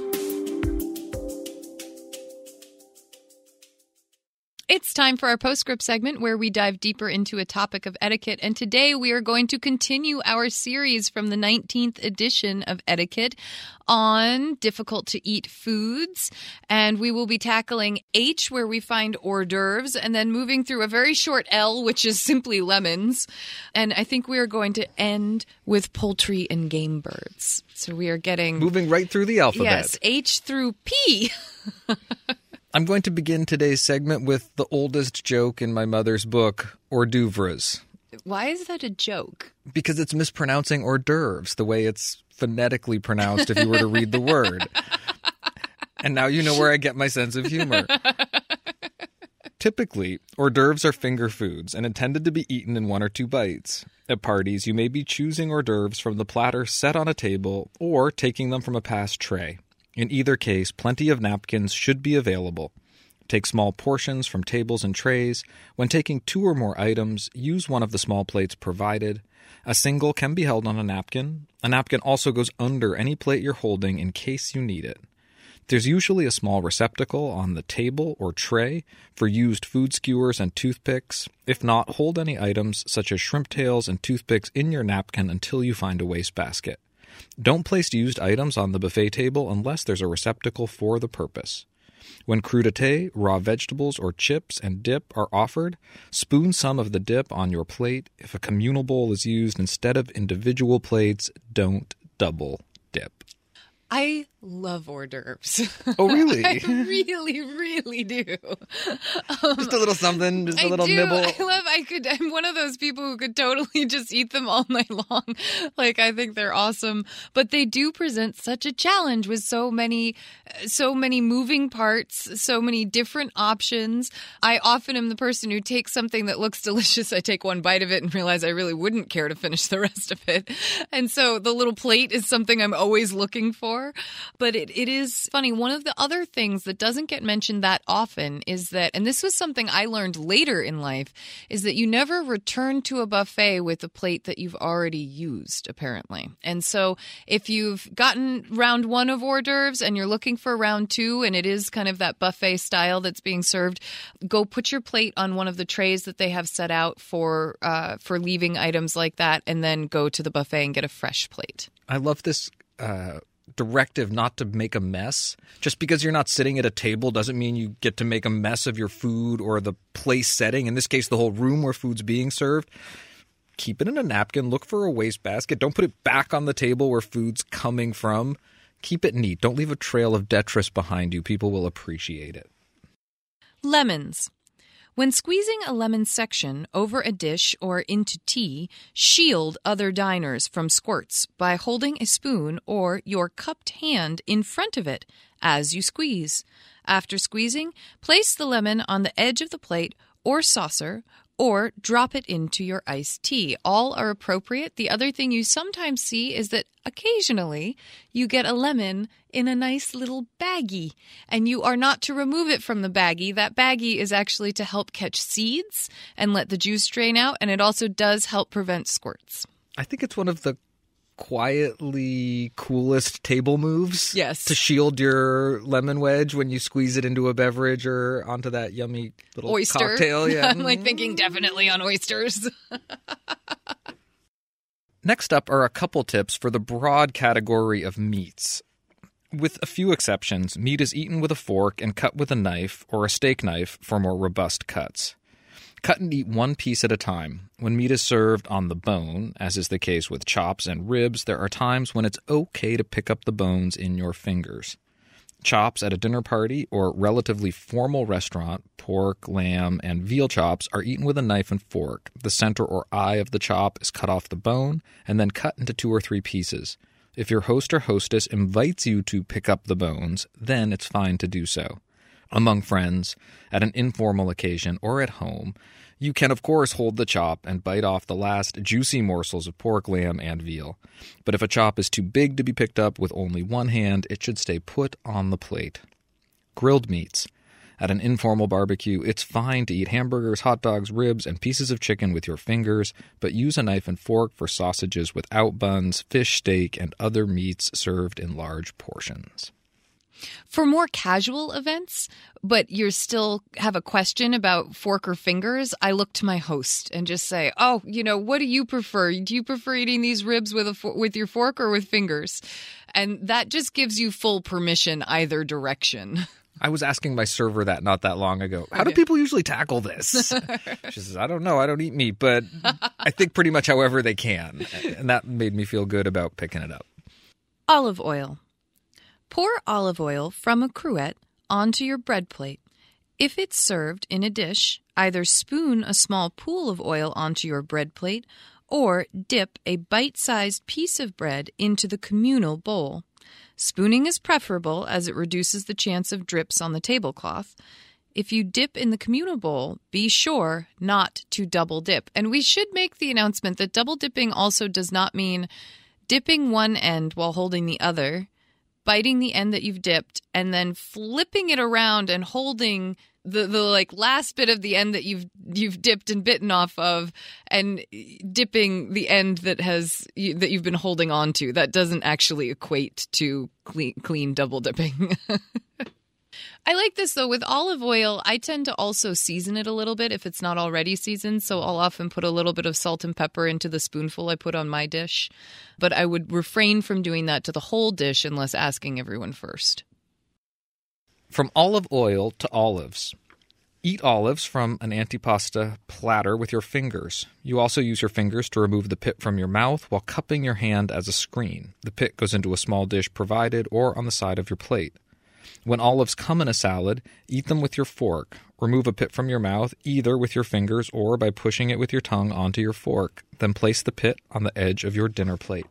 It's time for our postscript segment where we dive deeper into a topic of etiquette. And today we are going to continue our series from the 19th edition of Etiquette on difficult to eat foods. And we will be tackling H, where we find hors d'oeuvres, and then moving through a very short L, which is simply lemons. And I think we are going to end with poultry and game birds. So we are getting. Moving right through the alphabet. Yes, H through P. I'm going to begin today's segment with the oldest joke in my mother's book, hors d'oeuvres. Why is that a joke? Because it's mispronouncing hors d'oeuvres the way it's phonetically pronounced if you were to read the word. And now you know where I get my sense of humor. Typically, hors d'oeuvres are finger foods and intended to be eaten in one or two bites. At parties, you may be choosing hors d'oeuvres from the platter set on a table or taking them from a passed tray. In either case, plenty of napkins should be available. Take small portions from tables and trays. When taking two or more items, use one of the small plates provided. A single can be held on a napkin. A napkin also goes under any plate you're holding in case you need it. There's usually a small receptacle on the table or tray for used food skewers and toothpicks. If not, hold any items such as shrimp tails and toothpicks in your napkin until you find a wastebasket. Don't place used items on the buffet table unless there's a receptacle for the purpose. When crudité, raw vegetables, or chips and dip are offered, spoon some of the dip on your plate. If a communal bowl is used instead of individual plates, don't double dip. I love hors d'oeuvres. Oh, really? I really, really do. Um, just a little something, just a I little do. nibble. I love. I could. I'm one of those people who could totally just eat them all night long. Like I think they're awesome, but they do present such a challenge with so many, so many moving parts, so many different options. I often am the person who takes something that looks delicious. I take one bite of it and realize I really wouldn't care to finish the rest of it. And so the little plate is something I'm always looking for. But it, it is funny. One of the other things that doesn't get mentioned that often is that, and this was something I learned later in life, is that you never return to a buffet with a plate that you've already used, apparently. And so if you've gotten round one of hors d'oeuvres and you're looking for round two, and it is kind of that buffet style that's being served, go put your plate on one of the trays that they have set out for uh, for leaving items like that, and then go to the buffet and get a fresh plate. I love this uh, directive not to make a mess. Just because you're not sitting at a table doesn't mean you get to make a mess of your food or the place setting. In this case, the whole room where food's being served. Keep it in a napkin. Look for a wastebasket. Don't put it back on the table where food's coming from. Keep it neat. Don't leave a trail of detritus behind you. People will appreciate it. Lemons. When squeezing a lemon section over a dish or into tea, shield other diners from squirts by holding a spoon or your cupped hand in front of it as you squeeze. After squeezing, place the lemon on the edge of the plate or saucer or drop it into your iced tea. All are appropriate. The other thing you sometimes see is that occasionally you get a lemon in a nice little baggie, and you are not to remove it from the baggie. That baggie is actually to help catch seeds and let the juice drain out, and it also does help prevent squirts. I think it's one of the quietly coolest table moves. Yes. To shield your lemon wedge when you squeeze it into a beverage or onto that yummy little Oyster. cocktail. Yeah. I'm like thinking definitely on oysters. Next up are a couple tips for the broad category of meats. With a few exceptions, meat is eaten with a fork and cut with a knife or a steak knife for more robust cuts. Cut and eat one piece at a time. When meat is served on the bone, as is the case with chops and ribs, there are times when it's okay to pick up the bones in your fingers. Chops at a dinner party or relatively formal restaurant, pork, lamb, and veal chops are eaten with a knife and fork. The center or eye of the chop is cut off the bone and then cut into two or three pieces. If your host or hostess invites you to pick up the bones, then it's fine to do so among friends, at an informal occasion, or at home, you can, of course, hold the chop and bite off the last juicy morsels of pork, lamb, and veal. But if a chop is too big to be picked up with only one hand, it should stay put on the plate. Grilled meats. At an informal barbecue, it's fine to eat hamburgers, hot dogs, ribs, and pieces of chicken with your fingers, but use a knife and fork for sausages without buns, fish steak, and other meats served in large portions. For more casual events, but you still have a question about fork or fingers, I look to my host and just say, "Oh, you know, what do you prefer? Do you prefer eating these ribs with a fo- with your fork or with fingers?" And that just gives you full permission either direction. I was asking my server that not that long ago. How do people usually tackle this? she says, I don't know. I don't eat meat, but I think pretty much however they can. And that made me feel good about picking it up. Olive oil. Pour olive oil from a cruet onto your bread plate. If it's served in a dish, either spoon a small pool of oil onto your bread plate or dip a bite sized piece of bread into the communal bowl. Spooning is preferable as it reduces the chance of drips on the tablecloth. If you dip in the communal bowl, be sure not to double dip. And we should make the announcement that double dipping also does not mean dipping one end while holding the other biting the end that you've dipped and then flipping it around and holding the the like last bit of the end that you've you've dipped and bitten off of and dipping the end that has that you've been holding on to that doesn't actually equate to clean clean double dipping I like this though with olive oil. I tend to also season it a little bit if it's not already seasoned. So I'll often put a little bit of salt and pepper into the spoonful I put on my dish. But I would refrain from doing that to the whole dish unless asking everyone first. From olive oil to olives. Eat olives from an antipasta platter with your fingers. You also use your fingers to remove the pit from your mouth while cupping your hand as a screen. The pit goes into a small dish provided or on the side of your plate. When olives come in a salad, eat them with your fork. Remove a pit from your mouth either with your fingers or by pushing it with your tongue onto your fork. Then place the pit on the edge of your dinner plate.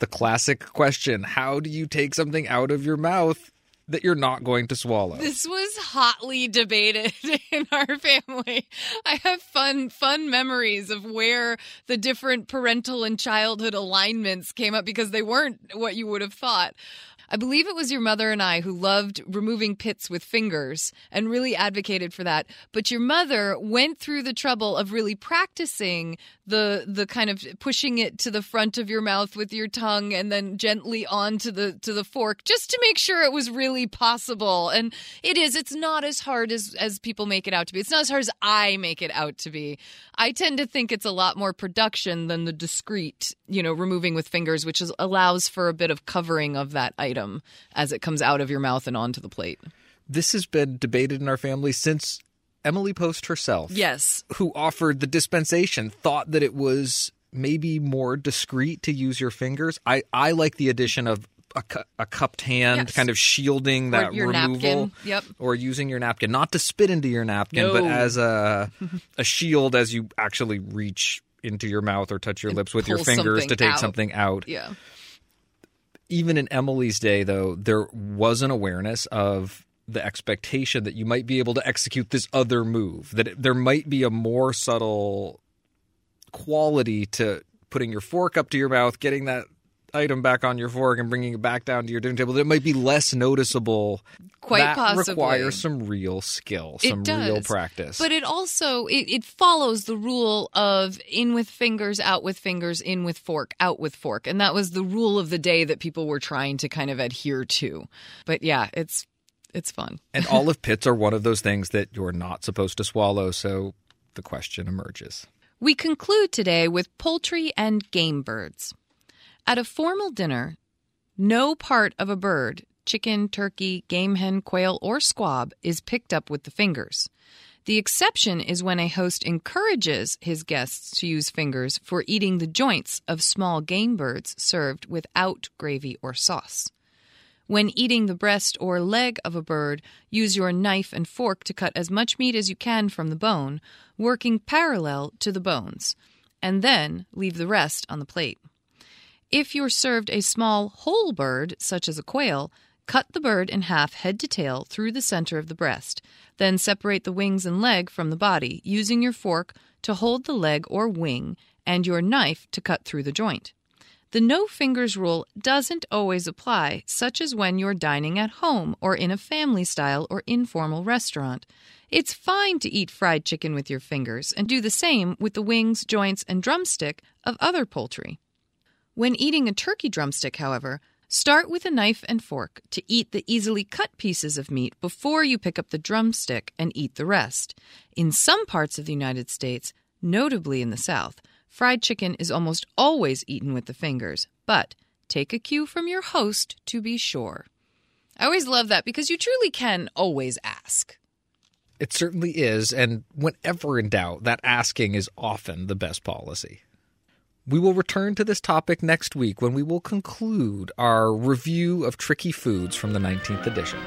The classic question How do you take something out of your mouth that you're not going to swallow? This was hotly debated in our family. I have fun fun memories of where the different parental and childhood alignments came up because they weren't what you would have thought. I believe it was your mother and I who loved removing pits with fingers and really advocated for that. But your mother went through the trouble of really practicing the the kind of pushing it to the front of your mouth with your tongue and then gently onto the to the fork just to make sure it was really possible. And it is. It's not as hard as as people make it out to be. It's not as hard as I make it out to be. I tend to think it's a lot more production than the discreet, you know, removing with fingers, which is, allows for a bit of covering of that item as it comes out of your mouth and onto the plate. This has been debated in our family since Emily Post herself. Yes. Who offered the dispensation, thought that it was maybe more discreet to use your fingers. I, I like the addition of a, a cupped hand, Yes. kind of shielding that your removal, napkin. Yep. or using your napkin, not to spit into your napkin, but as a a shield as you actually reach into your mouth or touch your lips with your fingers to take out. something out. Yeah. Even in Emily's day, though, there was an awareness of the expectation that you might be able to execute this other move, that it, there might be a more subtle quality to putting your fork up to your mouth, getting that item back on your fork and bringing it back down to your dinner table that it might be less noticeable Quite that possibly. requires some real skill some does. real practice But it also it, it follows the rule of in with fingers, out with fingers, in with fork, out with fork. And that was the rule of the day that people were trying to kind of adhere to. But yeah, it's it's fun. and olive pits are one of those things that you're not supposed to swallow so the question emerges We conclude today with poultry and game birds. At a formal dinner, no part of a bird, chicken, turkey, game hen, quail, or squab, is picked up with the fingers. The exception is when a host encourages his guests to use fingers for eating the joints of small game birds served without gravy or sauce. When eating the breast or leg of a bird, use your knife and fork to cut as much meat as you can from the bone, working parallel to the bones, and then leave the rest on the plate. If you're served a small whole bird, such as a quail, cut the bird in half head to tail through the center of the breast. Then separate the wings and leg from the body, using your fork to hold the leg or wing and your knife to cut through the joint. The no fingers rule doesn't always apply, such as when you're dining at home or in a family style or informal restaurant. It's fine to eat fried chicken with your fingers and do the same with the wings, joints, and drumstick of other poultry. When eating a turkey drumstick, however, start with a knife and fork to eat the easily cut pieces of meat before you pick up the drumstick and eat the rest. In some parts of the United States, notably in the South, fried chicken is almost always eaten with the fingers, but take a cue from your host to be sure. I always love that because you truly can always ask. It certainly is, and whenever in doubt, that asking is often the best policy. We will return to this topic next week when we will conclude our review of tricky foods from the 19th edition.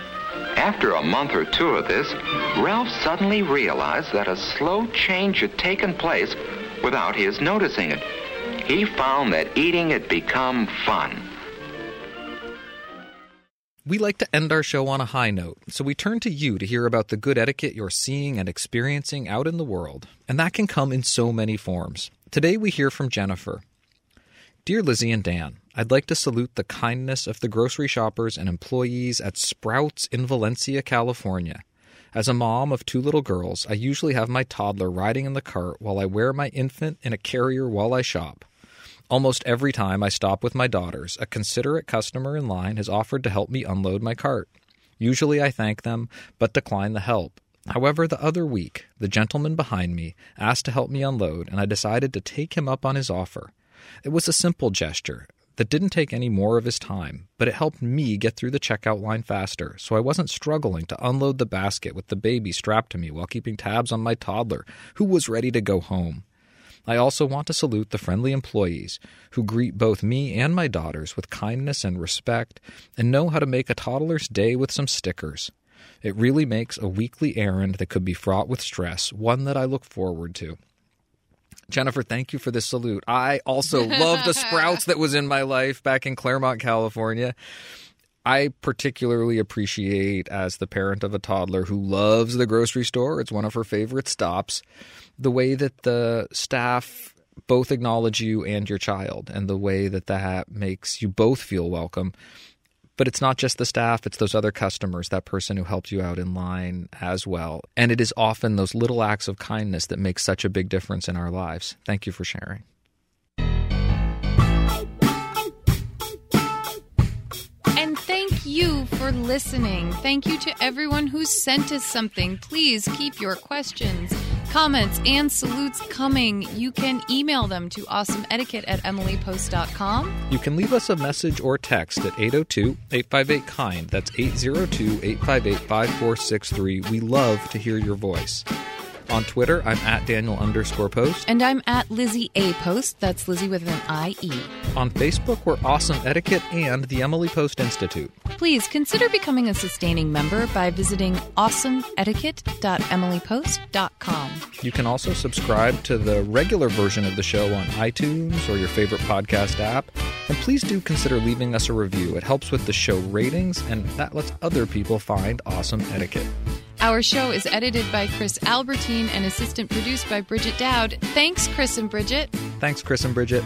After a month or two of this, Ralph suddenly realized that a slow change had taken place without his noticing it. He found that eating had become fun. We like to end our show on a high note, so we turn to you to hear about the good etiquette you're seeing and experiencing out in the world. And that can come in so many forms. Today we hear from Jennifer. Dear Lizzie and Dan, I'd like to salute the kindness of the grocery shoppers and employees at Sprouts in Valencia, California. As a mom of two little girls, I usually have my toddler riding in the cart while I wear my infant in a carrier while I shop. Almost every time I stop with my daughters, a considerate customer in line has offered to help me unload my cart. Usually I thank them, but decline the help, However, the other week, the gentleman behind me asked to help me unload, and I decided to take him up on his offer. It was a simple gesture that didn't take any more of his time, but it helped me get through the checkout line faster, so I wasn't struggling to unload the basket with the baby strapped to me while keeping tabs on my toddler, who was ready to go home. I also want to salute the friendly employees who greet both me and my daughters with kindness and respect and know how to make a toddler's day with some stickers. It really makes a weekly errand that could be fraught with stress one that I look forward to. Jennifer, thank you for this salute. I also love the Sprouts that was in my life back in Claremont, California. I particularly appreciate, as the parent of a toddler who loves the grocery store, it's one of her favorite stops, the way that the staff both acknowledge you and your child, and the way that that makes you both feel welcome. But it's not just the staff, it's those other customers, that person who helped you out in line as well. And it is often those little acts of kindness that make such a big difference in our lives. Thank you for sharing. And thank you for listening. Thank you to everyone who sent us something. Please keep your questions comments, and salutes coming. You can email them to awesomeetiquette at emilypost.com. You can leave us a message or text at 802 858 KIND. That's 802 858 5463. We love to hear your voice. On Twitter, I'm at Daniel underscore post. And I'm at Lizzie A Post. That's Lizzie with an I-E. On Facebook, we're Awesome Etiquette and the Emily Post Institute. Please consider becoming a sustaining member by visiting awesomeetiquette.emilypost.com. You can also subscribe to the regular version of the show on iTunes or your favorite podcast app. And please do consider leaving us a review. It helps with the show ratings and that lets other people find Awesome Etiquette. Our show is edited by Chris Albertine and assistant produced by Bridget Dowd. Thanks, Chris and Bridget. Thanks, Chris and Bridget.